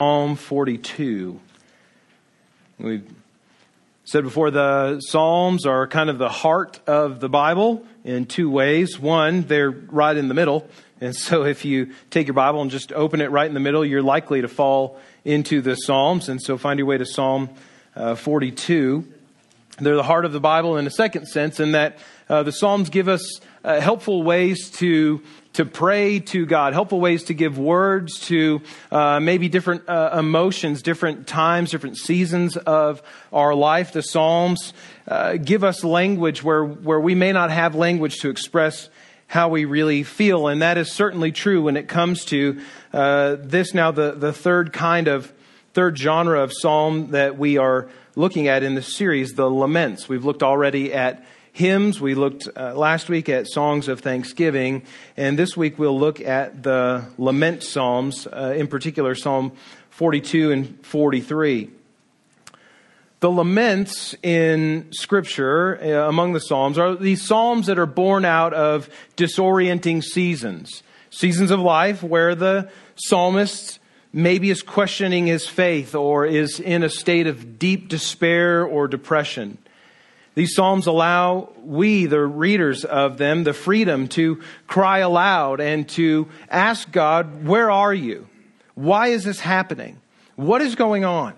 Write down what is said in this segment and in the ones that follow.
Psalm 42. We've said before the Psalms are kind of the heart of the Bible in two ways. One, they're right in the middle. And so if you take your Bible and just open it right in the middle, you're likely to fall into the Psalms. And so find your way to Psalm uh, 42. They're the heart of the Bible in a second sense, in that uh, the Psalms give us uh, helpful ways to to pray to God, helpful ways to give words to uh, maybe different uh, emotions, different times, different seasons of our life. The Psalms uh, give us language where, where we may not have language to express how we really feel. And that is certainly true when it comes to uh, this now, the, the third kind of, third genre of psalm that we are looking at in this series, the laments. We've looked already at hymns. We looked uh, last week at songs of thanksgiving, and this week we'll look at the lament psalms, uh, in particular Psalm 42 and 43. The laments in Scripture uh, among the Psalms are these Psalms that are born out of disorienting seasons. Seasons of life where the psalmist maybe is questioning his faith or is in a state of deep despair or depression. These Psalms allow we, the readers of them, the freedom to cry aloud and to ask God, Where are you? Why is this happening? What is going on?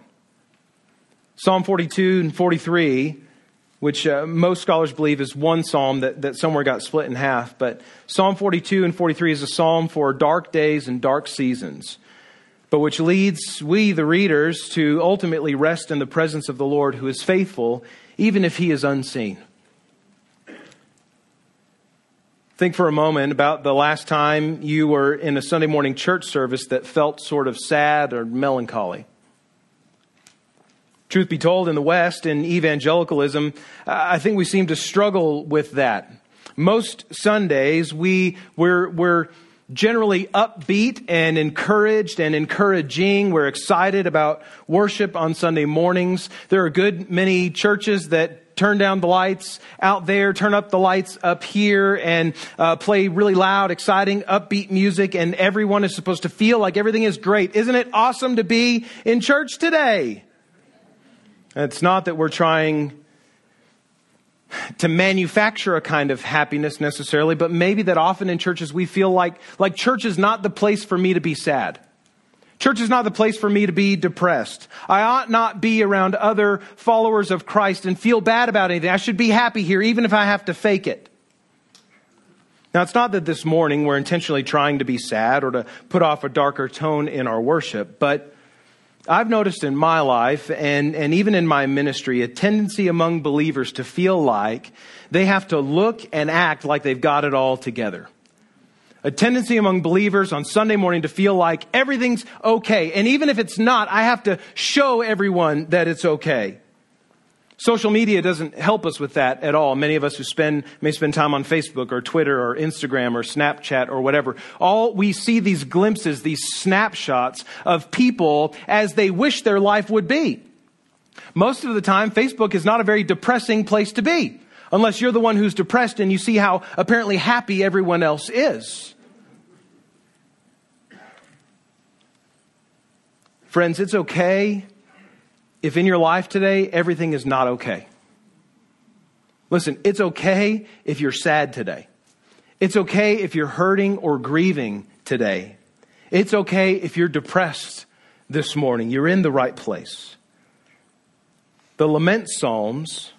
Psalm 42 and 43, which uh, most scholars believe is one psalm that, that somewhere got split in half, but Psalm 42 and 43 is a psalm for dark days and dark seasons, but which leads we, the readers, to ultimately rest in the presence of the Lord who is faithful even if he is unseen. Think for a moment about the last time you were in a Sunday morning church service that felt sort of sad or melancholy. Truth be told, in the West, in evangelicalism, I think we seem to struggle with that. Most Sundays, we, we're, we're generally upbeat and encouraged and encouraging. We're excited about worship on Sunday mornings. There are a good many churches that turn down the lights out there, turn up the lights up here, and uh, play really loud, exciting, upbeat music, and everyone is supposed to feel like everything is great. Isn't it awesome to be in church today? It's not that we're trying to manufacture a kind of happiness necessarily, but maybe that often in churches we feel like, like church is not the place for me to be sad. Church is not the place for me to be depressed. I ought not be around other followers of Christ and feel bad about anything. I should be happy here even if I have to fake it. Now, it's not that this morning we're intentionally trying to be sad or to put off a darker tone in our worship, but I've noticed in my life and, and even in my ministry a tendency among believers to feel like they have to look and act like they've got it all together. A tendency among believers on Sunday morning to feel like everything's okay. And even if it's not, I have to show everyone that it's okay. Social media doesn't help us with that at all. Many of us who spend, may spend time on Facebook or Twitter or Instagram or Snapchat or whatever, all we see these glimpses, these snapshots of people as they wish their life would be. Most of the time, Facebook is not a very depressing place to be, unless you're the one who's depressed and you see how apparently happy everyone else is. Friends, it's okay if in your life today everything is not okay. Listen, it's okay if you're sad today. It's okay if you're hurting or grieving today. It's okay if you're depressed this morning. You're in the right place. The lament psalms,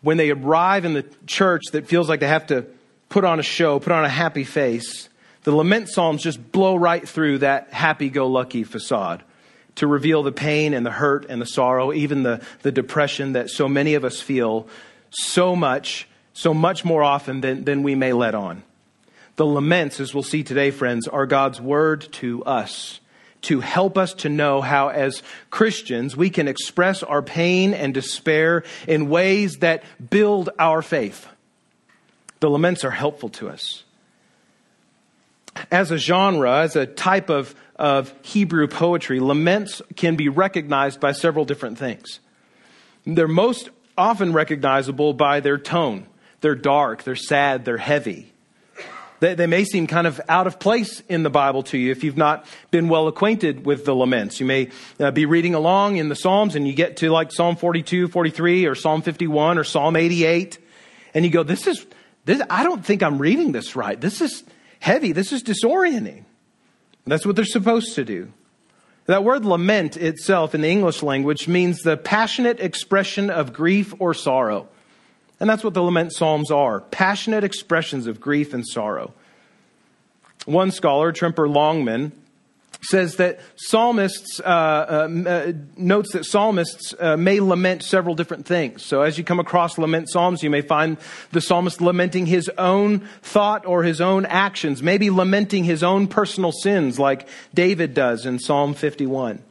when they arrive in the church that feels like they have to put on a show, put on a happy face, the lament psalms just blow right through that happy go lucky facade to reveal the pain and the hurt and the sorrow, even the, the depression that so many of us feel so much, so much more often than, than we may let on. The laments, as we'll see today, friends, are God's word to us to help us to know how, as Christians, we can express our pain and despair in ways that build our faith. The laments are helpful to us as a genre, as a type of, of Hebrew poetry, laments can be recognized by several different things. They're most often recognizable by their tone. They're dark, they're sad, they're heavy. They, they, may seem kind of out of place in the Bible to you if you've not been well acquainted with the laments. You may uh, be reading along in the Psalms and you get to like Psalm 42, 43, or Psalm 51, or Psalm 88, and you go, This is, this, I don't think I'm reading this right. This is heavy. This is disorienting. That's what they're supposed to do. That word lament itself in the English language means the passionate expression of grief or sorrow. And that's what the lament psalms are passionate expressions of grief and sorrow. One scholar, Tremper Longman, says that psalmists, uh, uh, uh, notes that psalmists uh, may lament several different things. So as you come across lament psalms, you may find the psalmist lamenting his own thought or his own actions, maybe lamenting his own personal sins like David does in Psalm 51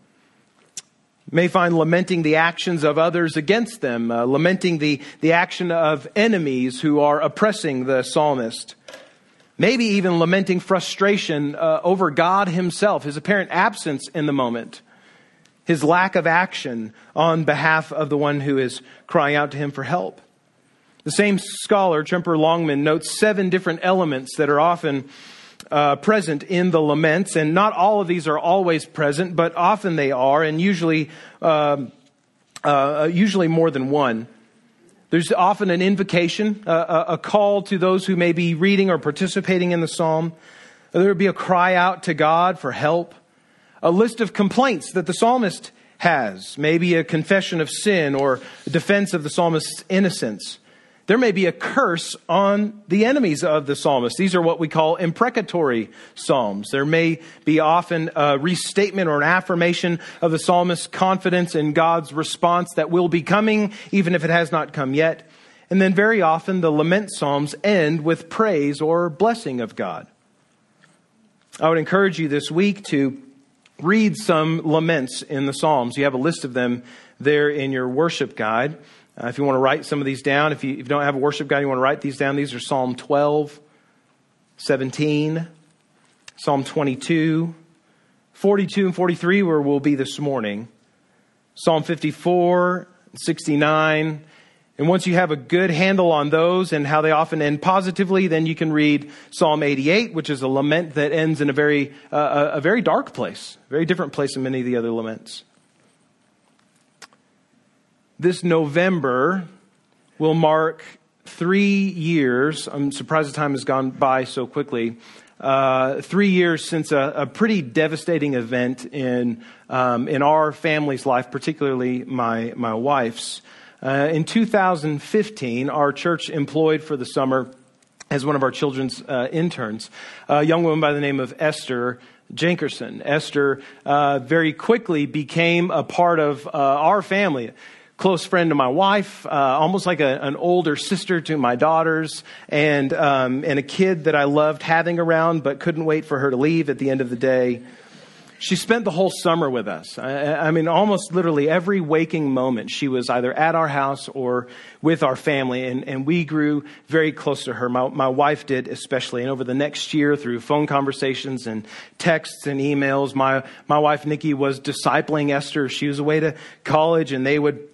may find lamenting the actions of others against them, uh, lamenting the, the action of enemies who are oppressing the psalmist. Maybe even lamenting frustration uh, over God Himself, His apparent absence in the moment, His lack of action on behalf of the one who is crying out to Him for help. The same scholar, Tremper Longman, notes seven different elements that are often uh, present in the laments, and not all of these are always present, but often they are, and usually, um, uh, usually more than one. There's often an invocation, uh, a call to those who may be reading or participating in the psalm. There would be a cry out to God for help, a list of complaints that the psalmist has, maybe a confession of sin or defense of the psalmist's innocence. There may be a curse on the enemies of the psalmist. These are what we call imprecatory psalms. There may be often a restatement or an affirmation of the psalmist's confidence in God's response that will be coming, even if it has not come yet. And then very often the lament psalms end with praise or blessing of God. I would encourage you this week to read some laments in the Psalms. You have a list of them there in your worship guide. Uh, if you want to write some of these down, if you, if you don't have a worship guide, you want to write these down. These are Psalm 12, 17, Psalm 22, 42 and 43, where we'll be this morning, Psalm 54, 69. And once you have a good handle on those and how they often end positively, then you can read Psalm 88, which is a lament that ends in a very, uh, a very dark place, very different place than many of the other laments. This November will mark three years. I'm surprised the time has gone by so quickly. Uh, three years since a, a, pretty devastating event in um, in our family's life, particularly my my wife's. Uh, in 2015, our church employed for the summer as one of our children's uh, interns a young woman by the name of Esther Jenkerson. Esther uh, very quickly became a part of uh, our family close friend to my wife, uh, almost like a, an older sister to my daughters, and um, and a kid that I loved having around, but couldn't wait for her to leave at the end of the day. She spent the whole summer with us. I, I mean, almost literally every waking moment, she was either at our house or with our family, and, and we grew very close to her. My, my wife did especially. And over the next year, through phone conversations and texts and emails, my, my wife, Nikki, was discipling Esther. She was away to college, and they would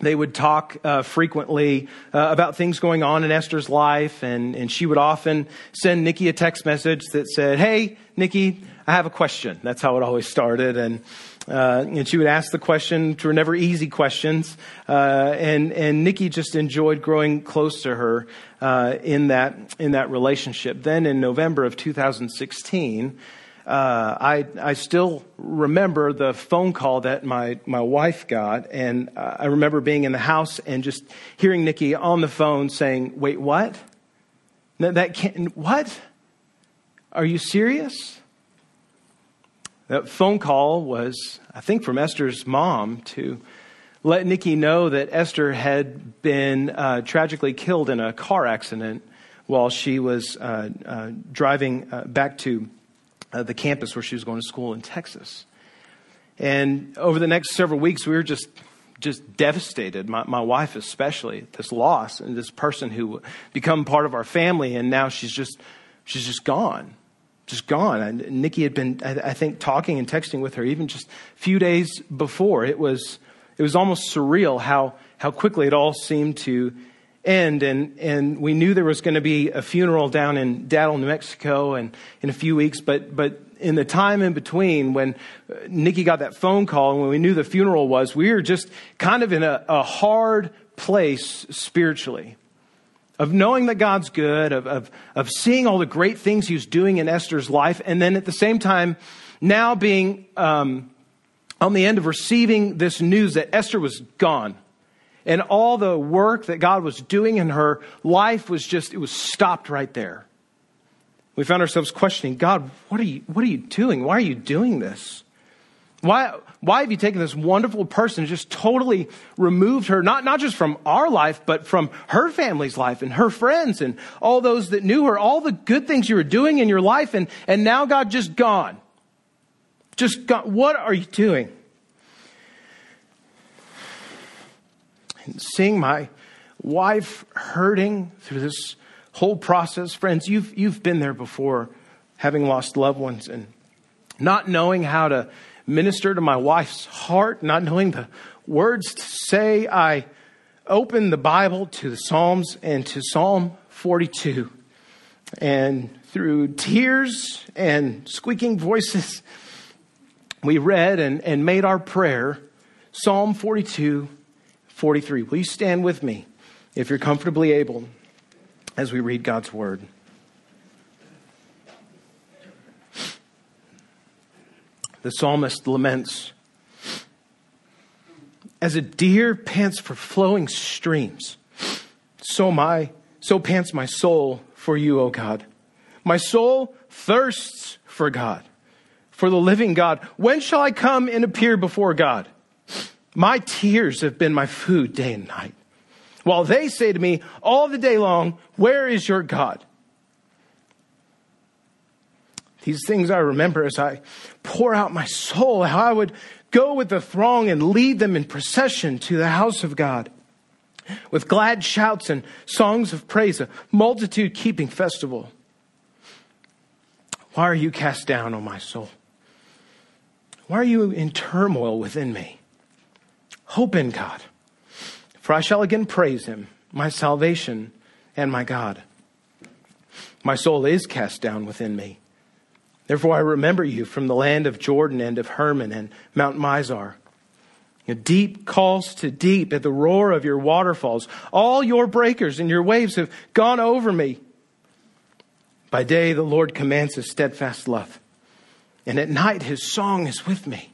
they would talk uh, frequently uh, about things going on in Esther's life, and, and she would often send Nikki a text message that said, Hey, Nikki, I have a question. That's how it always started. And, uh, and she would ask the question, which were never easy questions. Uh, and, and Nikki just enjoyed growing close to her uh, in, that, in that relationship. Then in November of 2016, uh, I, I still remember the phone call that my, my wife got, and uh, I remember being in the house and just hearing Nikki on the phone saying, Wait, what? No, that can't, what? Are you serious? That phone call was, I think, from Esther's mom to let Nikki know that Esther had been uh, tragically killed in a car accident while she was uh, uh, driving uh, back to uh, the campus where she was going to school in Texas. And over the next several weeks, we were just just devastated, my, my wife especially, this loss and this person who become part of our family, and now she's just she's just gone, just gone. And Nikki had been, I, I think, talking and texting with her even just a few days before. It was it was almost surreal how how quickly it all seemed to end, and, and we knew there was going to be a funeral down in Daddle, New Mexico, and in a few weeks. But but in the time in between, when uh, Nikki got that phone call and when we knew the funeral was, we were just kind of in a, a hard place spiritually. Of knowing that God's good, of, of, of seeing all the great things he's doing in Esther's life, and then at the same time, now being um, on the end of receiving this news that Esther was gone and all the work that God was doing in her life was just, it was stopped right there. We found ourselves questioning, God, what are you, what are you doing? Why are you doing this? Why, why have you taken this wonderful person and just totally removed her, not, not just from our life, but from her family's life and her friends and all those that knew her, all the good things you were doing in your life, and, and now God just gone. Just gone. What are you doing? And seeing my wife hurting through this whole process. Friends, you've, you've been there before, having lost loved ones and not knowing how to minister to my wife's heart, not knowing the words to say. I opened the Bible to the Psalms and to Psalm 42. And through tears and squeaking voices, we read and, and made our prayer Psalm 42 43. Will you stand with me if you're comfortably able as we read God's word? The psalmist laments As a deer pants for flowing streams, so my so pants my soul for you, O God. My soul thirsts for God, for the living God. When shall I come and appear before God? My tears have been my food day and night. While they say to me all the day long, Where is your God? These things I remember as I pour out my soul, how I would go with the throng and lead them in procession to the house of God with glad shouts and songs of praise, a multitude keeping festival. Why are you cast down, O my soul? Why are you in turmoil within me? Hope in God, for I shall again praise him, my salvation and my God. My soul is cast down within me. Therefore, I remember you from the land of Jordan and of Hermon and Mount Mizar. Deep calls to deep at the roar of your waterfalls. All your breakers and your waves have gone over me. By day, the Lord commands his steadfast love, and at night, his song is with me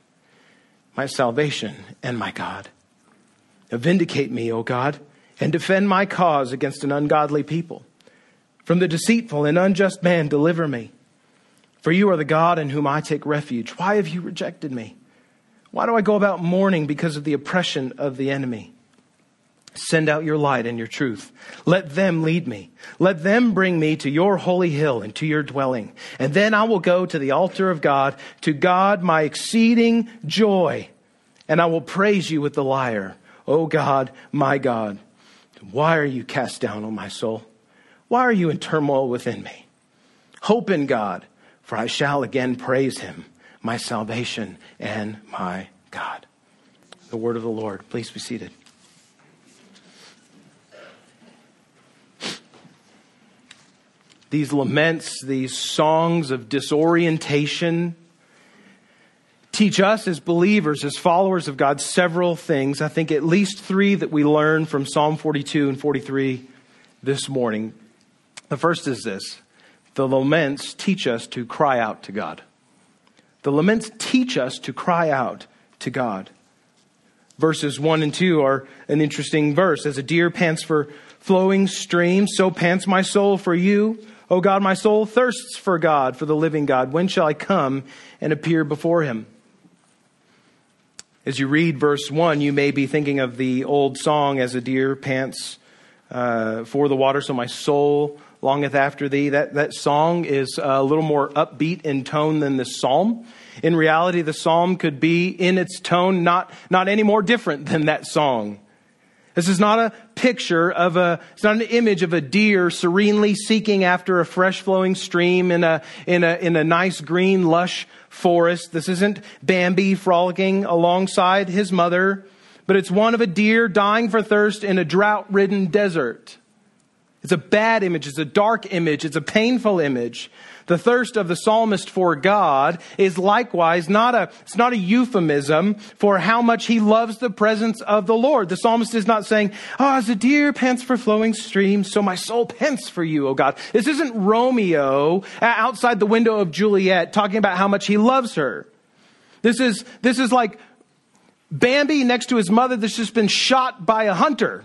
my salvation and my God. Vindicate me, O God, and defend my cause against an ungodly people. From the deceitful and unjust man, deliver me. For you are the God in whom I take refuge. Why have you rejected me? Why do I go about mourning because of the oppression of the enemy? Send out your light and your truth. Let them lead me. Let them bring me to your holy hill and to your dwelling. And then I will go to the altar of God, to God my exceeding joy. And I will praise you with the lyre. O God, my God. Why are you cast down, O my soul? Why are you in turmoil within me? Hope in God, for I shall again praise him, my salvation and my God. The word of the Lord. Please be seated. These laments, these songs of disorientation, teach us as believers, as followers of God, several things. I think at least three that we learn from Psalm 42 and 43 this morning. The first is this the laments teach us to cry out to God. The laments teach us to cry out to God. Verses 1 and 2 are an interesting verse. As a deer pants for flowing streams, so pants my soul for you. O God, my soul thirsts for God, for the living God. When shall I come and appear before him? As you read verse 1, you may be thinking of the old song, As a Deer Pants uh, for the water, so my soul longeth after thee. That, that song is a little more upbeat in tone than the psalm. In reality, the psalm could be in its tone not, not any more different than that song. This is not a picture of a, it's not an image of a deer serenely seeking after a fresh flowing stream in a, in a, in a nice green lush forest. This isn't Bambi frolicking alongside his mother, but it's one of a deer dying for thirst in a drought ridden desert. It's a bad image. It's a dark image. It's a painful image. The thirst of the psalmist for God is likewise not a, it's not a euphemism for how much he loves the presence of the Lord. The psalmist is not saying, Oh, as a deer pants for flowing streams, so my soul pants for you, O God. This isn't Romeo outside the window of Juliet talking about how much he loves her. This is, this is like Bambi next to his mother that's just been shot by a hunter.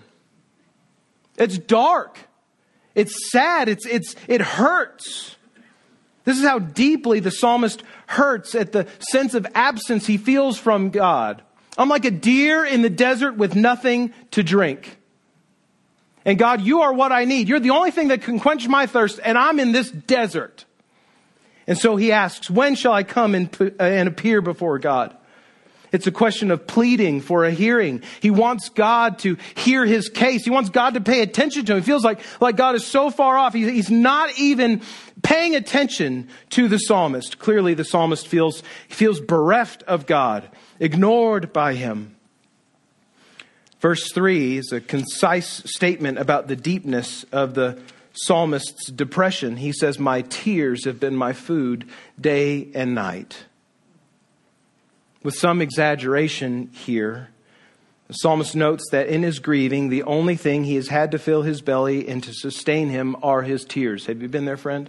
It's dark. It's sad. It's, it's, it hurts. This is how deeply the psalmist hurts at the sense of absence he feels from God. I'm like a deer in the desert with nothing to drink. And God, you are what I need. You're the only thing that can quench my thirst, and I'm in this desert. And so he asks, When shall I come and, uh, and appear before God? It's a question of pleading for a hearing. He wants God to hear his case. He wants God to pay attention to him. He feels like, like God is so far off. he's not even paying attention to the psalmist. Clearly, the psalmist feels, feels bereft of God, ignored by him. Verse 3 is a concise statement about the deepness of the psalmist's depression. He says, My tears have been my food day and night with some exaggeration here. The psalmist notes that in his grieving, the only thing he has had to fill his belly and to sustain him are his tears. Have you been there, friend?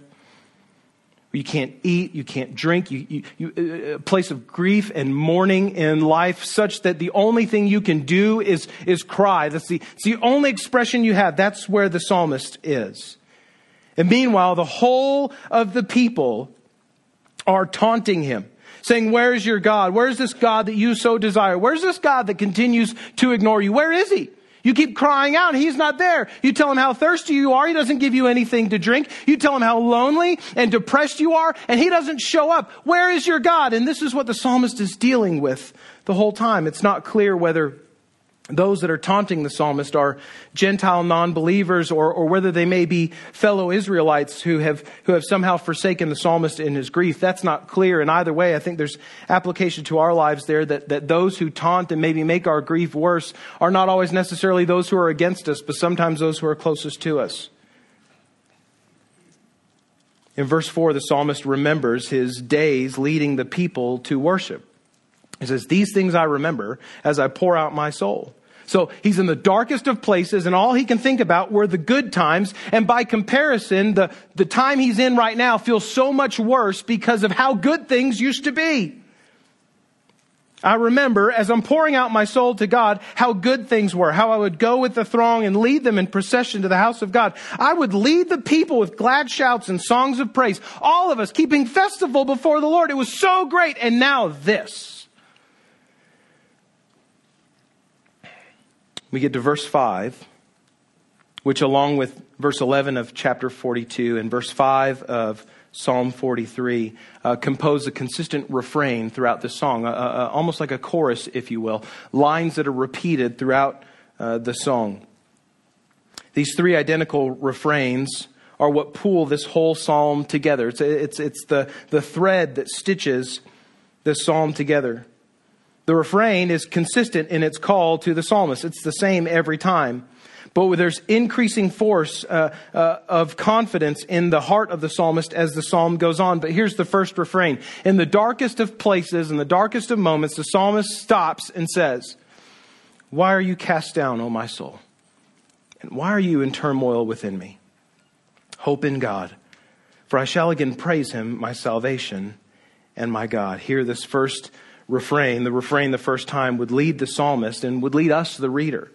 You can't eat, you can't drink, you, you, you, uh, a place of grief and mourning in life, such that the only thing you can do is, is cry. That's the, it's the only expression you have. That's where the psalmist is. And meanwhile, the whole of the people are taunting him saying, Where is your God? Where is this God that you so desire? Where's this God that continues to ignore you? Where is he? You keep crying out, he's not there. You tell him how thirsty you are, he doesn't give you anything to drink. You tell him how lonely and depressed you are, and he doesn't show up. Where is your God? And this is what the psalmist is dealing with the whole time. It's not clear whether those that are taunting the psalmist are Gentile non-believers or, or whether they may be fellow Israelites who have, who have somehow forsaken the psalmist in his grief. That's not clear. And either way, I think there's application to our lives there that, that those who taunt and maybe make our grief worse are not always necessarily those who are against us, but sometimes those who are closest to us. In verse 4, the psalmist remembers his days leading the people to worship. He says, These things I remember as I pour out my soul. So he's in the darkest of places and all he can think about were the good times. And by comparison, the, the time he's in right now feels so much worse because of how good things used to be. I remember as I'm pouring out my soul to God, how good things were, how I would go with the throng and lead them in procession to the house of God. I would lead the people with glad shouts and songs of praise. All of us keeping festival before the Lord. It was so great. And now this. We get to verse 5, which, along with verse 11 of chapter 42 and verse 5 of Psalm 43, uh, compose a consistent refrain throughout the song, uh, uh, almost like a chorus, if you will, lines that are repeated throughout uh, the song. These three identical refrains are what pull this whole psalm together. It's, it's, it's the, the thread that stitches this psalm together. The refrain is consistent in its call to the psalmist. It's the same every time. But there's increasing force uh, uh, of confidence in the heart of the psalmist as the psalm goes on. But here's the first refrain. In the darkest of places, in the darkest of moments, the psalmist stops and says, Why are you cast down, O my soul? And why are you in turmoil within me? Hope in God, for I shall again praise him, my salvation and my God. Hear this first refrain, the refrain the first time, would lead the psalmist and would lead us, the reader,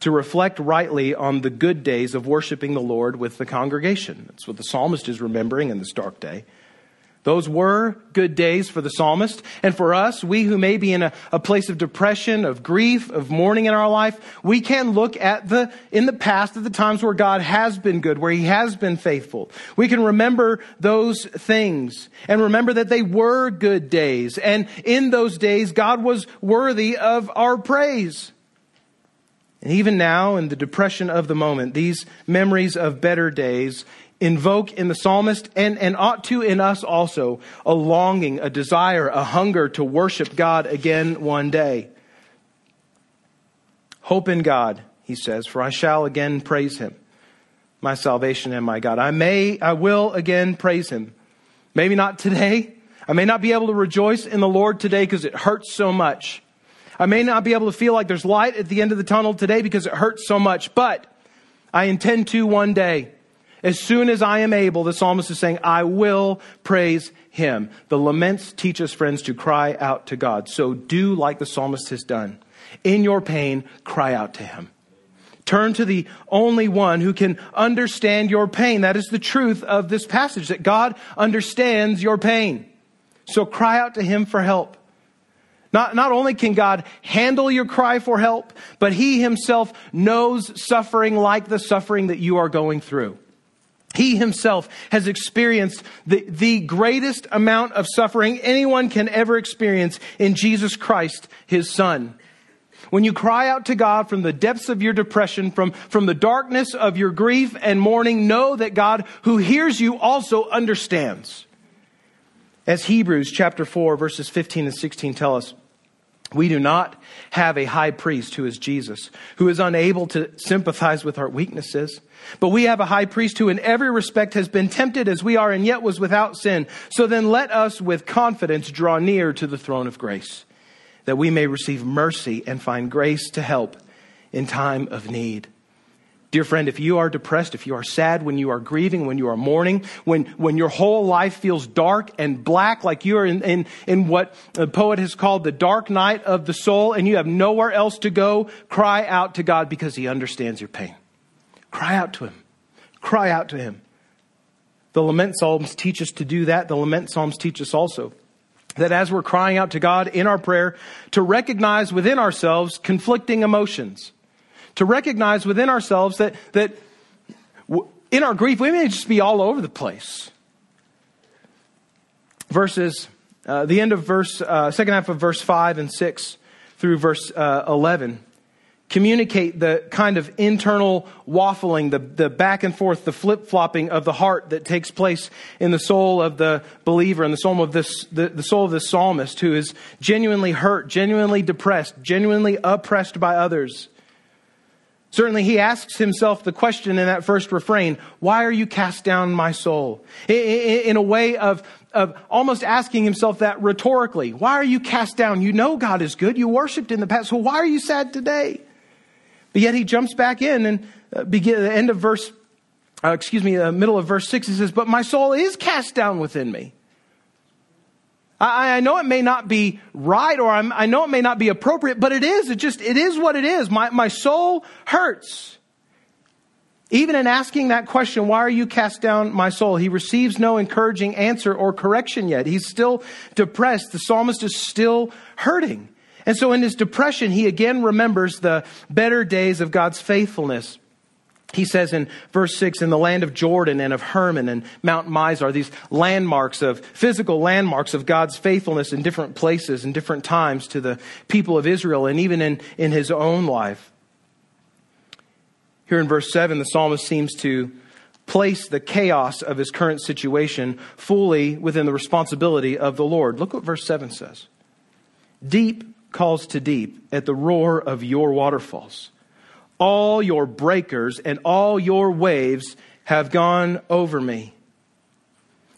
to reflect rightly on the good days of worshiping the Lord with the congregation. That's what the psalmist is remembering in this dark day. Those were good days for the psalmist. And for us, we who may be in a, a, place of depression, of grief, of mourning in our life, we can look at the, in the past at the times where God has been good, where he has been faithful. We can remember those things and remember that they were good days. And in those days, God was worthy of our praise. And even now, in the depression of the moment, these memories of better days invoke in the psalmist and, and ought to in us also a longing, a desire, a hunger to worship God again one day. Hope in God, he says, for I shall again praise him, my salvation and my God. I may, I will again praise him. Maybe not today. I may not be able to rejoice in the Lord today because it hurts so much. I may not be able to feel like there's light at the end of the tunnel today because it hurts so much, but I intend to one day. As soon as I am able, the psalmist is saying, I will praise him. The laments teach us, friends, to cry out to God. So do like the psalmist has done. In your pain, cry out to him. Turn to the only one who can understand your pain. That is the truth of this passage, that God understands your pain. So cry out to him for help. Not, not only can God handle your cry for help, but he himself knows suffering like the suffering that you are going through. He himself has experienced the, the greatest amount of suffering anyone can ever experience in Jesus Christ, his son. When you cry out to God from the depths of your depression, from, from the darkness of your grief and mourning, know that God who hears you also understands. As Hebrews chapter 4 verses 15 and 16 tell us, we do not have a high priest who is Jesus, who is unable to sympathize with our weaknesses. But we have a high priest who in every respect has been tempted as we are and yet was without sin. So then let us with confidence draw near to the throne of grace, that we may receive mercy and find grace to help in time of need. Dear friend, if you are depressed, if you are sad, when you are grieving, when you are mourning, when, when your whole life feels dark and black, like you are in, in, in what a poet has called the dark night of the soul, and you have nowhere else to go, cry out to God because He understands your pain. Cry out to Him. Cry out to Him. The lament psalms teach us to do that. The lament psalms teach us also that as we're crying out to God in our prayer, to recognize within ourselves conflicting emotions to recognize within ourselves that, that in our grief, we may just be all over the place. Verses, uh, the end of verse, uh, second half of verse 5 and 6 through verse uh, 11 communicate the kind of internal waffling, the, the back and forth, the flip flopping of the heart that takes place in the soul of the believer and the soul of this, the, the soul of the psalmist who is genuinely hurt, genuinely depressed, genuinely oppressed by others. Certainly, he asks himself the question in that first refrain, Why are you cast down, my soul? In a way of, of almost asking himself that rhetorically. Why are you cast down? You know God is good. You worshiped in the past. So why are you sad today? But yet he jumps back in and uh, begin the end of verse, uh, excuse me, the middle of verse six. He says, "But my soul is cast down within me." I, I, know it may not be right or I'm, i know it may not be appropriate, but it is. It just, it is what it is. My, my soul hurts. Even in asking that question, why are you cast down, my soul? He receives no encouraging answer or correction yet. He's still depressed. The psalmist is still hurting. And so in his depression, he again remembers the better days of God's faithfulness he says in verse 6 in the land of Jordan and of Hermon and Mount Mizar, these landmarks of physical landmarks of God's faithfulness in different places and different times to the people of Israel and even in, in his own life. Here in verse 7, the psalmist seems to place the chaos of his current situation fully within the responsibility of the Lord. Look what verse 7 says Deep calls to deep at the roar of your waterfalls all your breakers and all your waves have gone over me.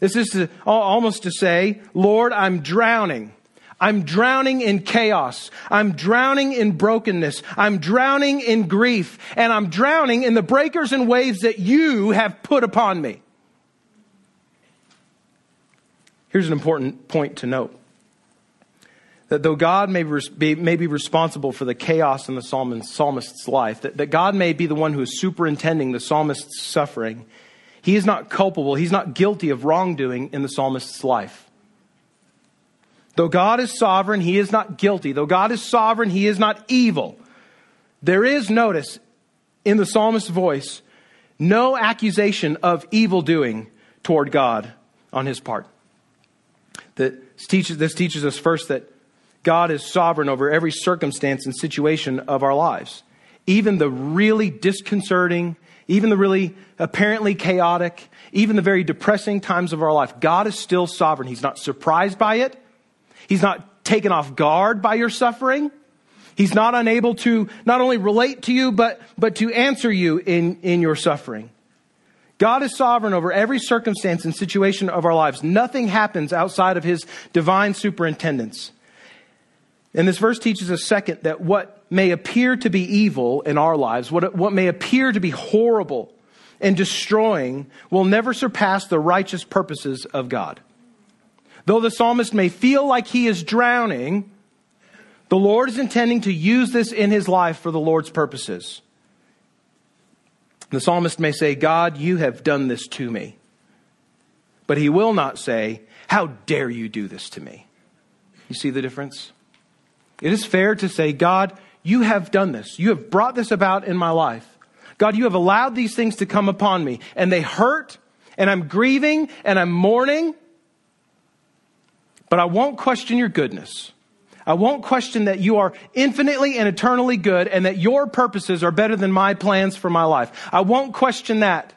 This is to, almost to say, Lord, I'm drowning. I'm drowning in chaos. I'm drowning in brokenness. I'm drowning in grief. And I'm drowning in the breakers and waves that you have put upon me. Here's an important point to note that though God may be, may be responsible for the chaos in the psalmist's life, that, that God may be the one who is superintending the psalmist's suffering, he is not culpable, he's not guilty of wrongdoing in the psalmist's life. Though God is sovereign, he is not guilty. Though God is sovereign, he is not evil. There is, notice, in the psalmist's voice, no accusation of evil doing toward God on his part. That teaches, this teaches us first that God is sovereign over every circumstance and situation of our lives. Even the really disconcerting, even the really apparently chaotic, even the very depressing times of our life, God is still sovereign. He's not surprised by it. He's not taken off guard by your suffering. He's not unable to not only relate to you, but, but to answer you in, in your suffering. God is sovereign over every circumstance and situation of our lives. Nothing happens outside of his divine superintendence. And this verse teaches us, second, that what may appear to be evil in our lives, what, what may appear to be horrible and destroying, will never surpass the righteous purposes of God. Though the psalmist may feel like he is drowning, the Lord is intending to use this in his life for the Lord's purposes. The psalmist may say, God, you have done this to me. But he will not say, How dare you do this to me? You see the difference? It is fair to say, God, you have done this. You have brought this about in my life. God, you have allowed these things to come upon me, and they hurt, and I'm grieving, and I'm mourning. But I won't question your goodness. I won't question that you are infinitely and eternally good and that your purposes are better than my plans for my life. I won't question that.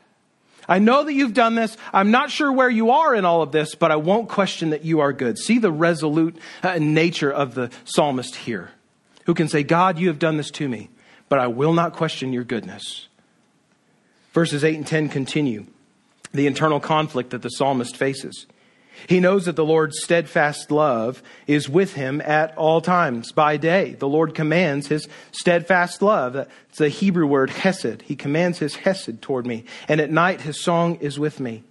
I know that you've done this. I'm not sure where you are in all of this, but I won't question that you are good. See the resolute uh, nature of the psalmist here, who can say, God, you have done this to me, but I will not question your goodness. Verses 8 and 10 continue the internal conflict that the psalmist faces. He knows that the Lord's steadfast love is with him at all times. By day, the Lord commands his steadfast love. It's the Hebrew word hesed. He commands his hesed toward me. And at night, his song is with me.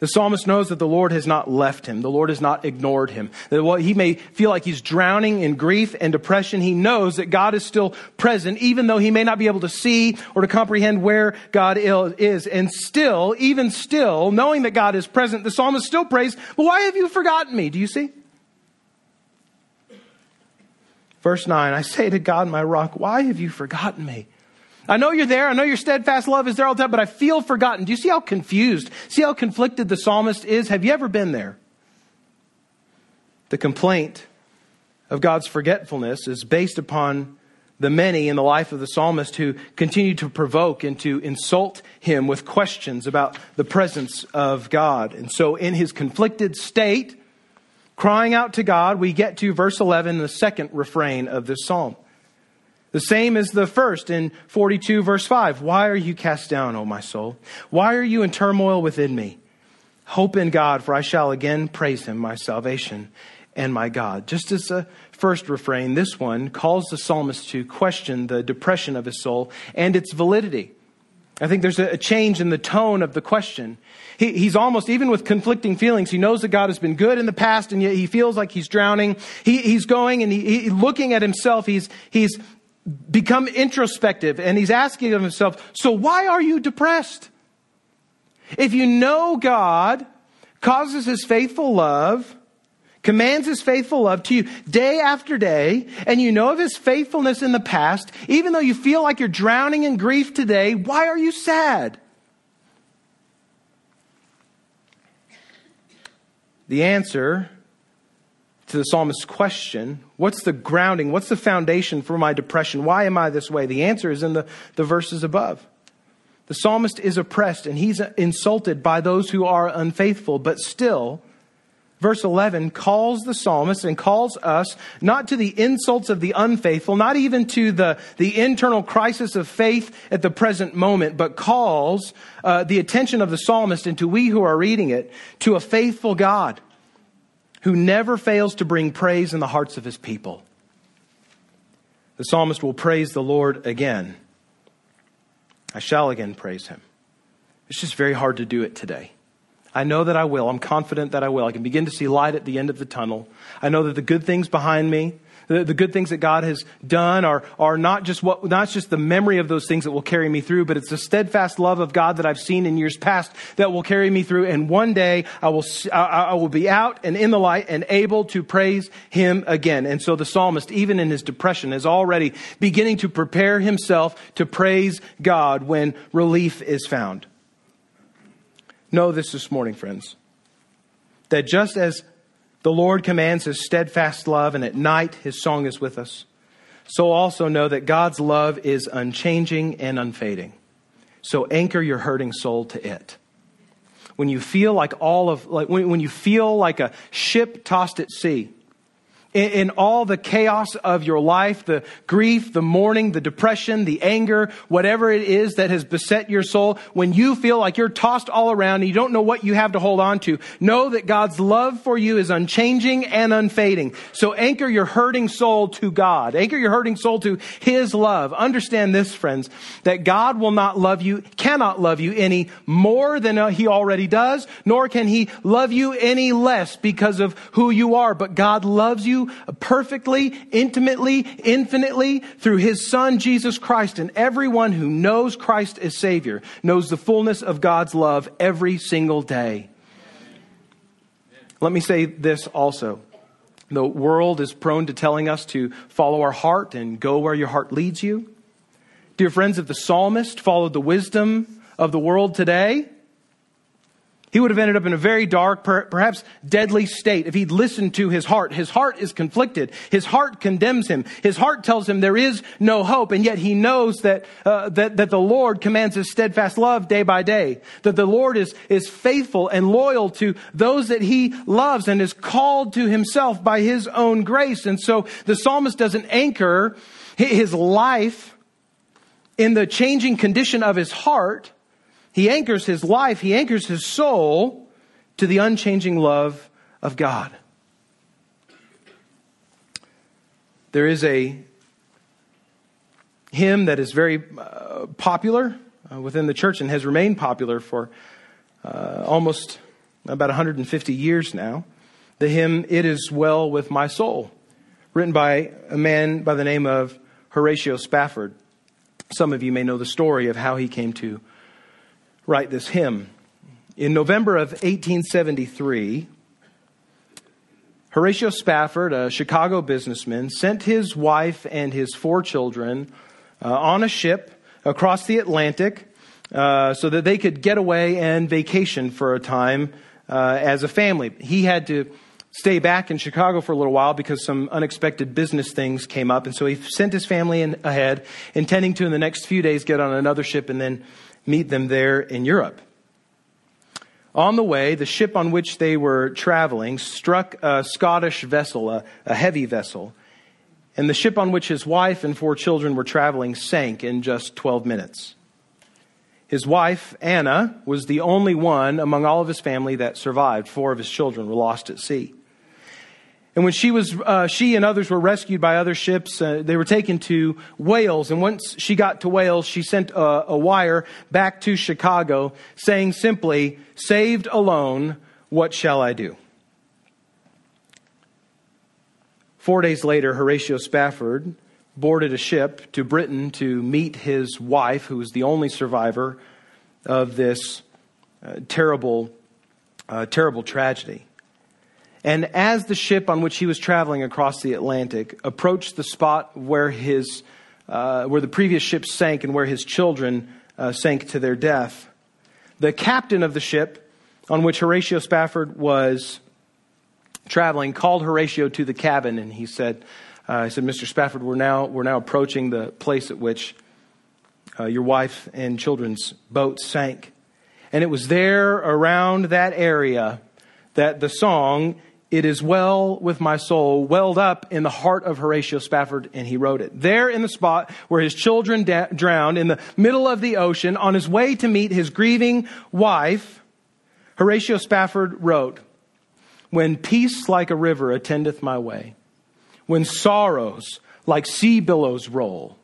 The psalmist knows that the Lord has not left him. The Lord has not ignored him. That while he may feel like he's drowning in grief and depression, he knows that God is still present, even though he may not be able to see or to comprehend where God is. And still, even still, knowing that God is present, the psalmist still prays, but why have you forgotten me? Do you see? Verse 9, I say to God, my rock, why have you forgotten me? I know you're there. I know your steadfast love is there all the time, but I feel forgotten. Do you see how confused, see how conflicted the psalmist is? Have you ever been there? The complaint of God's forgetfulness is based upon the many in the life of the psalmist who continue to provoke and to insult him with questions about the presence of God. And so, in his conflicted state, crying out to God, we get to verse 11, the second refrain of this psalm. The same as the first in 42 verse 5. Why are you cast down, O my soul? Why are you in turmoil within me? Hope in God, for I shall again praise him, my salvation and my God. Just as the first refrain, this one calls the psalmist to question the depression of his soul and its validity. I think there's a change in the tone of the question. He, he's almost, even with conflicting feelings, he knows that God has been good in the past and yet he feels like he's drowning. He, he's going and he, he, looking at himself, he's, he's become introspective and he's asking of himself, so why are you depressed? If you know God causes his faithful love, commands his faithful love to you day after day, and you know of his faithfulness in the past, even though you feel like you're drowning in grief today, why are you sad? The answer to the psalmist's question what's the grounding? What's the foundation for my depression? Why am I this way? The answer is in the, the verses above. The psalmist is oppressed and he's insulted by those who are unfaithful, but still, verse 11 calls the psalmist and calls us not to the insults of the unfaithful, not even to the, the internal crisis of faith at the present moment, but calls uh, the attention of the psalmist and to we who are reading it to a faithful God who never fails to bring praise in the hearts of his people. The psalmist will praise the Lord again. I shall again praise him. It's just very hard to do it today. I know that I will. I'm confident that I will. I can begin to see light at the end of the tunnel. I know that the good things behind me, the, the good things that God has done are, are not just what, not just the memory of those things that will carry me through, but it's the steadfast love of God that I've seen in years past that will carry me through. And one day I will, I, I will be out and in the light and able to praise Him again. And so the psalmist, even in his depression, is already beginning to prepare himself to praise God when relief is found. Know this this morning, friends, that just as the Lord commands his steadfast love, and at night his song is with us. So also know that God's love is unchanging and unfading. So anchor your hurting soul to it. When you feel like all of, like when, when you feel like a ship tossed at sea, in, in all the chaos of your life, the grief, the mourning, the depression, the anger, whatever it is that has beset your soul, when you feel like you're tossed all around and you don't know what you have to hold on to, know that God's love for you is unchanging and unfading. So anchor your hurting soul to God. Anchor your hurting soul to His love. Understand this, friends, that God will not love you, cannot love you any more than uh, He already does, nor can He love you any less because of who you are. But God loves you perfectly, intimately, infinitely through his son, Jesus Christ. And everyone who knows Christ as Savior knows the fullness of God's love every single day. Let me say this also. The world is prone to telling us to follow our heart and go where your heart leads you. Dear friends, if the psalmist followed the wisdom of the world today, he would have ended up in a very dark, perhaps deadly state if he'd listened to his heart. His heart is conflicted. His heart condemns him. His heart tells him there is no hope, and yet he knows that, uh, that, that the Lord commands his steadfast love day by day. That the Lord is, is faithful and loyal to those that he loves and is called to himself by his own grace. And so the psalmist doesn't anchor his life in the changing condition of his heart, he anchors his life, he anchors his soul to the unchanging love of God. There is a hymn that is very uh, popular uh, within the church and has remained popular for uh, almost about 150 years now. The hymn, It Is Well With My Soul, written by a man by the name of Horatio Spafford. Some of you may know the story of how he came to write this hymn. In November of 1873, Horatio Spafford, a Chicago businessman, sent his wife and his four children uh, on a ship across the Atlantic uh, so that they could get away and vacation for a time uh, as a family. He had to stay back in Chicago for a little while because some unexpected business things came up, and so he sent his family in, ahead, intending to in the next few days get on another ship and then meet them there in Europe. On the way, the ship on which they were traveling struck a Scottish vessel, a, a, heavy vessel, and the ship on which his wife and four children were traveling sank in just 12 minutes. His wife, Anna, was the only one among all of his family that survived. Four of his children were lost at sea. And when she was, uh, she and others were rescued by other ships, uh, they were taken to Wales. And once she got to Wales, she sent a, a wire back to Chicago saying simply, saved alone, what shall I do? Four days later, Horatio Spafford boarded a ship to Britain to meet his wife, who was the only survivor of this uh, terrible, uh, terrible tragedy. And as the ship on which he was traveling across the Atlantic approached the spot where, his, uh, where the previous ship sank and where his children uh, sank to their death, the captain of the ship on which Horatio Spafford was traveling called Horatio to the cabin and he said, uh, he said, Mr. Spafford, we're now, we're now approaching the place at which uh, your wife and children's boat sank. And it was there around that area that the song it is well with my soul, welled up in the heart of Horatio Spafford, and he wrote it. There in the spot where his children da- drowned, in the middle of the ocean, on his way to meet his grieving wife, Horatio Spafford wrote, When peace like a river attendeth my way, when sorrows like sea billows roll,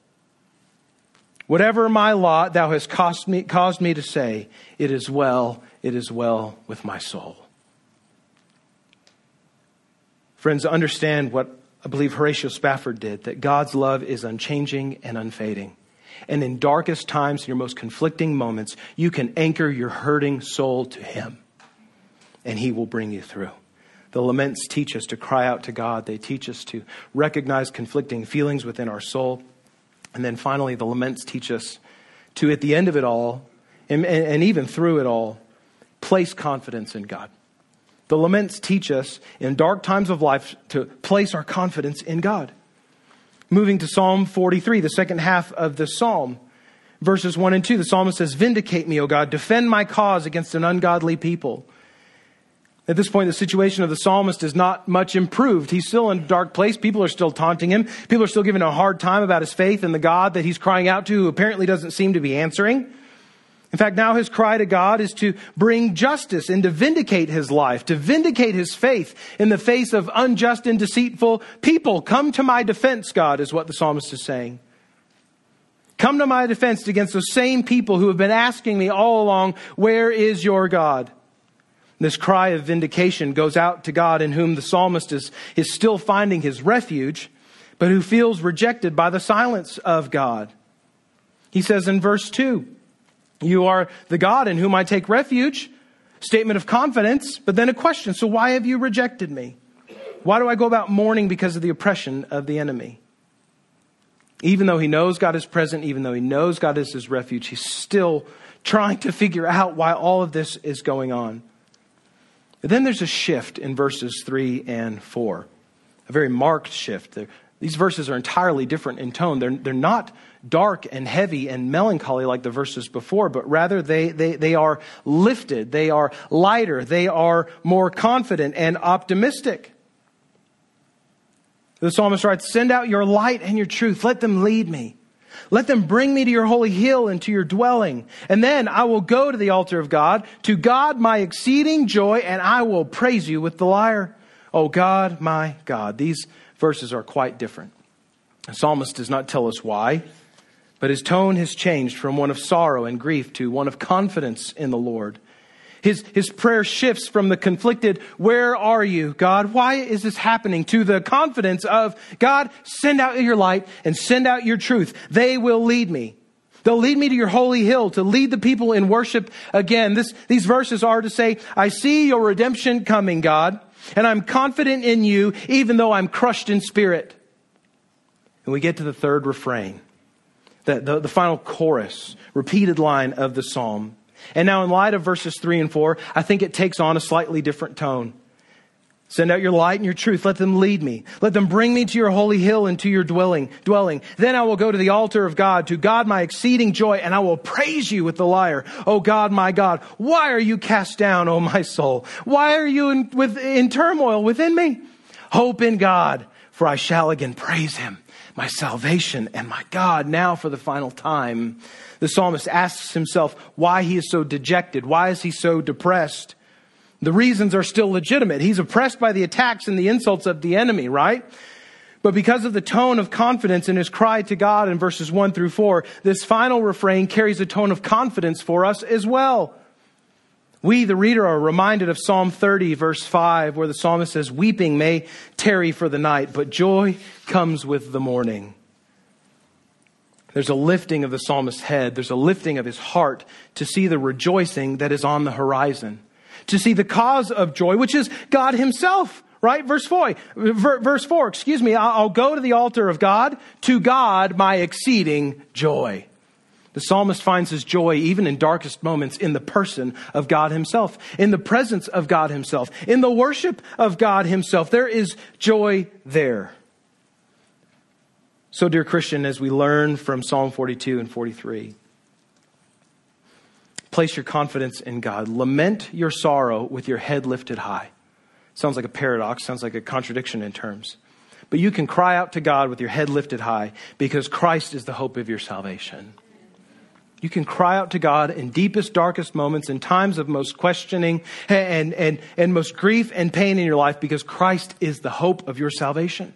Whatever my lot, thou hast caused me, caused me to say, It is well, it is well with my soul. Friends, understand what I believe Horatio Spafford did that God's love is unchanging and unfading. And in darkest times, your most conflicting moments, you can anchor your hurting soul to Him, and He will bring you through. The laments teach us to cry out to God, they teach us to recognize conflicting feelings within our soul. And then finally, the laments teach us to, at the end of it all, and, and even through it all, place confidence in God. The laments teach us in dark times of life to place our confidence in God. Moving to Psalm 43, the second half of the psalm, verses 1 and 2, the psalmist says, Vindicate me, O God, defend my cause against an ungodly people. At this point, the situation of the psalmist is not much improved. He's still in a dark place. People are still taunting him. People are still giving him a hard time about his faith in the God that he's crying out to, who apparently doesn't seem to be answering. In fact, now his cry to God is to bring justice and to vindicate his life, to vindicate his faith in the face of unjust and deceitful people. Come to my defense, God, is what the psalmist is saying. Come to my defense against those same people who have been asking me all along, where is your God? This cry of vindication goes out to God in whom the psalmist is, is still finding his refuge, but who feels rejected by the silence of God. He says in verse 2, You are the God in whom I take refuge. Statement of confidence, but then a question. So why have you rejected me? Why do I go about mourning because of the oppression of the enemy? Even though he knows God is present, even though he knows God is his refuge, he's still trying to figure out why all of this is going on. But then there's a shift in verses 3 and 4, a very marked shift. These verses are entirely different in tone. They're, they're not dark and heavy and melancholy like the verses before, but rather they, they, they are lifted, they are lighter, they are more confident and optimistic. The psalmist writes, Send out your light and your truth, let them lead me. Let them bring me to your holy hill and to your dwelling. And then I will go to the altar of God, to God my exceeding joy, and I will praise you with the lyre. Oh God, my God. These verses are quite different. The psalmist does not tell us why, but his tone has changed from one of sorrow and grief to one of confidence in the Lord. His, his prayer shifts from the conflicted, where are you, God? Why is this happening? To the confidence of, God, send out your light and send out your truth. They will lead me. They'll lead me to your holy hill to lead the people in worship again. This, these verses are to say, I see your redemption coming, God, and I'm confident in you, even though I'm crushed in spirit. And we get to the third refrain, the, the, the final chorus, repeated line of the psalm. And now, in light of verses 3 and 4, I think it takes on a slightly different tone. Send out your light and your truth. Let them lead me. Let them bring me to your holy hill and to your dwelling, dwelling. Then I will go to the altar of God, to God my exceeding joy, and I will praise you with the lyre. O God, my God, why are you cast down, O my soul? Why are you in, with, in turmoil within me? Hope in God, for I shall again praise him, my salvation and my God. Now for the final time, the psalmist asks himself why he is so dejected. Why is he so depressed? The reasons are still legitimate. He's oppressed by the attacks and the insults of the enemy, right? But because of the tone of confidence in his cry to God in verses 1 through 4, this final refrain carries a tone of confidence for us as well. We, the reader, are reminded of Psalm 30, verse 5, where the psalmist says, Weeping may tarry for the night, but joy comes with the morning. There's a lifting of the psalmist's head. There's a lifting of his heart to see the rejoicing that is on the horizon, to see the cause of joy, which is God himself, right? Verse 4, verse 4, excuse me, I'll go to the altar of God, to God my exceeding joy. The psalmist finds his joy even in darkest moments in the person of God himself, in the presence of God himself, in the worship of God himself. There is joy there. So, dear Christian, as we learn from Psalm 42 and 43, place your confidence in God. Lament your sorrow with your head lifted high. Sounds like a paradox, sounds like a contradiction in terms. But you can cry out to God with your head lifted high because Christ is the hope of your salvation. You can cry out to God in deepest, darkest moments, in times of most questioning and, and, and most grief and pain in your life because Christ is the hope of your salvation.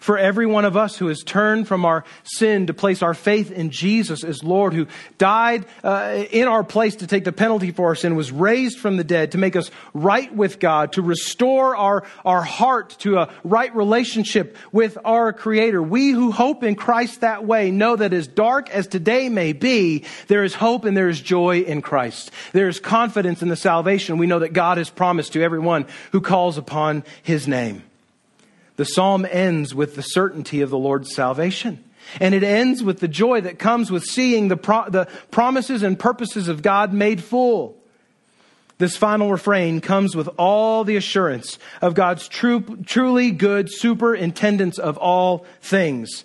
For every one of us who has turned from our sin to place our faith in Jesus as Lord, who died uh, in our place to take the penalty for our sin, was raised from the dead to make us right with God, to restore our, our heart to a right relationship with our Creator. We who hope in Christ that way know that as dark as today may be, there is hope and there is joy in Christ. There is confidence in the salvation we know that God has promised to everyone who calls upon His name. The psalm ends with the certainty of the Lord's salvation. And it ends with the joy that comes with seeing the, pro- the promises and purposes of God made full. This final refrain comes with all the assurance of God's true, truly good superintendence of all things.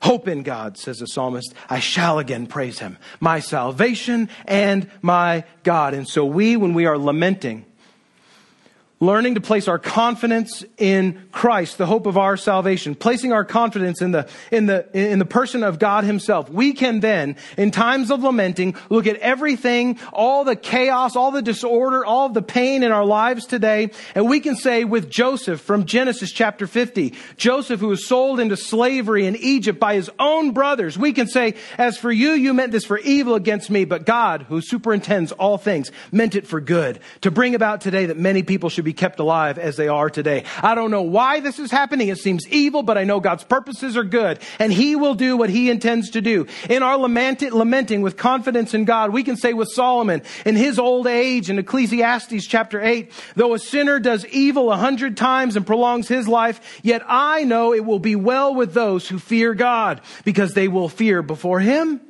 Hope in God, says the psalmist. I shall again praise him, my salvation and my God. And so we, when we are lamenting, learning to place our confidence in Christ, the hope of our salvation, placing our confidence in the, in the, in the person of God himself, we can then, in times of lamenting, look at everything, all the chaos, all the disorder, all the pain in our lives today, and we can say with Joseph from Genesis chapter 50, Joseph who was sold into slavery in Egypt by his own brothers, we can say, as for you, you meant this for evil against me, but God, who superintends all things, meant it for good, to bring about today that many people should be kept alive as they are today. I don't know why this is happening. It seems evil, but I know God's purposes are good and He will do what He intends to do. In our lament, lamenting with confidence in God, we can say with Solomon in his old age in Ecclesiastes chapter 8, though a sinner does evil a hundred times and prolongs his life, yet I know it will be well with those who fear God because they will fear before Him.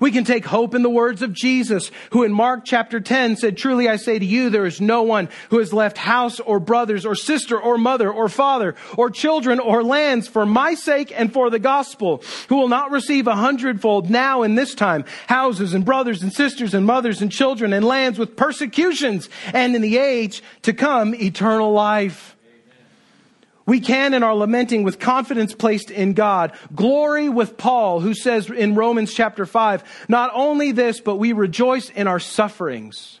We can take hope in the words of Jesus, who in Mark chapter 10 said, Truly I say to you, there is no one who has left house or brothers or sister or mother or father or children or lands for my sake and for the gospel, who will not receive a hundredfold now in this time houses and brothers and sisters and mothers and children and lands with persecutions and in the age to come eternal life. We can, in our lamenting, with confidence placed in God, glory with Paul, who says in Romans chapter 5, not only this, but we rejoice in our sufferings,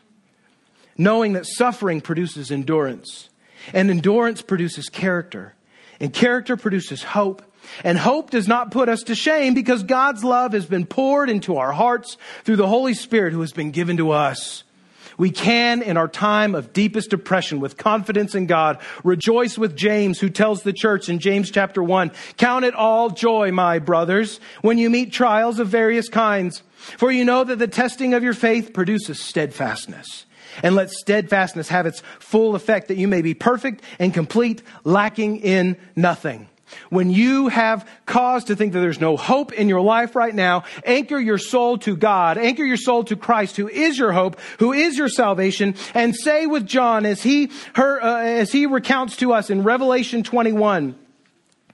knowing that suffering produces endurance, and endurance produces character, and character produces hope. And hope does not put us to shame because God's love has been poured into our hearts through the Holy Spirit who has been given to us. We can, in our time of deepest depression, with confidence in God, rejoice with James, who tells the church in James chapter 1, Count it all joy, my brothers, when you meet trials of various kinds. For you know that the testing of your faith produces steadfastness. And let steadfastness have its full effect that you may be perfect and complete, lacking in nothing. When you have cause to think that there's no hope in your life right now, anchor your soul to God, anchor your soul to Christ, who is your hope, who is your salvation, and say with John as he, her, uh, as he recounts to us in Revelation 21,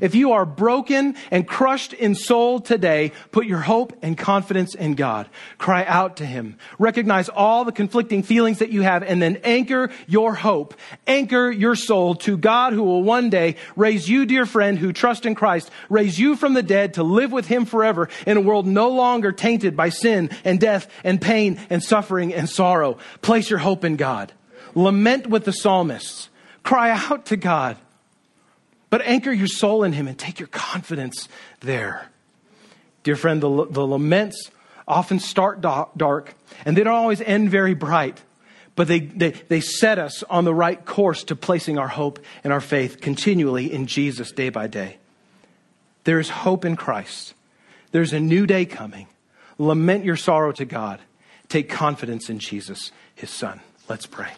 if you are broken and crushed in soul today, put your hope and confidence in God. Cry out to Him. Recognize all the conflicting feelings that you have and then anchor your hope, anchor your soul to God who will one day raise you, dear friend, who trust in Christ, raise you from the dead to live with Him forever in a world no longer tainted by sin and death and pain and suffering and sorrow. Place your hope in God. Lament with the psalmists. Cry out to God. But anchor your soul in Him and take your confidence there. Dear friend, the, the laments often start dark and they don't always end very bright, but they, they, they set us on the right course to placing our hope and our faith continually in Jesus day by day. There is hope in Christ. There's a new day coming. Lament your sorrow to God. Take confidence in Jesus, his son. Let's pray.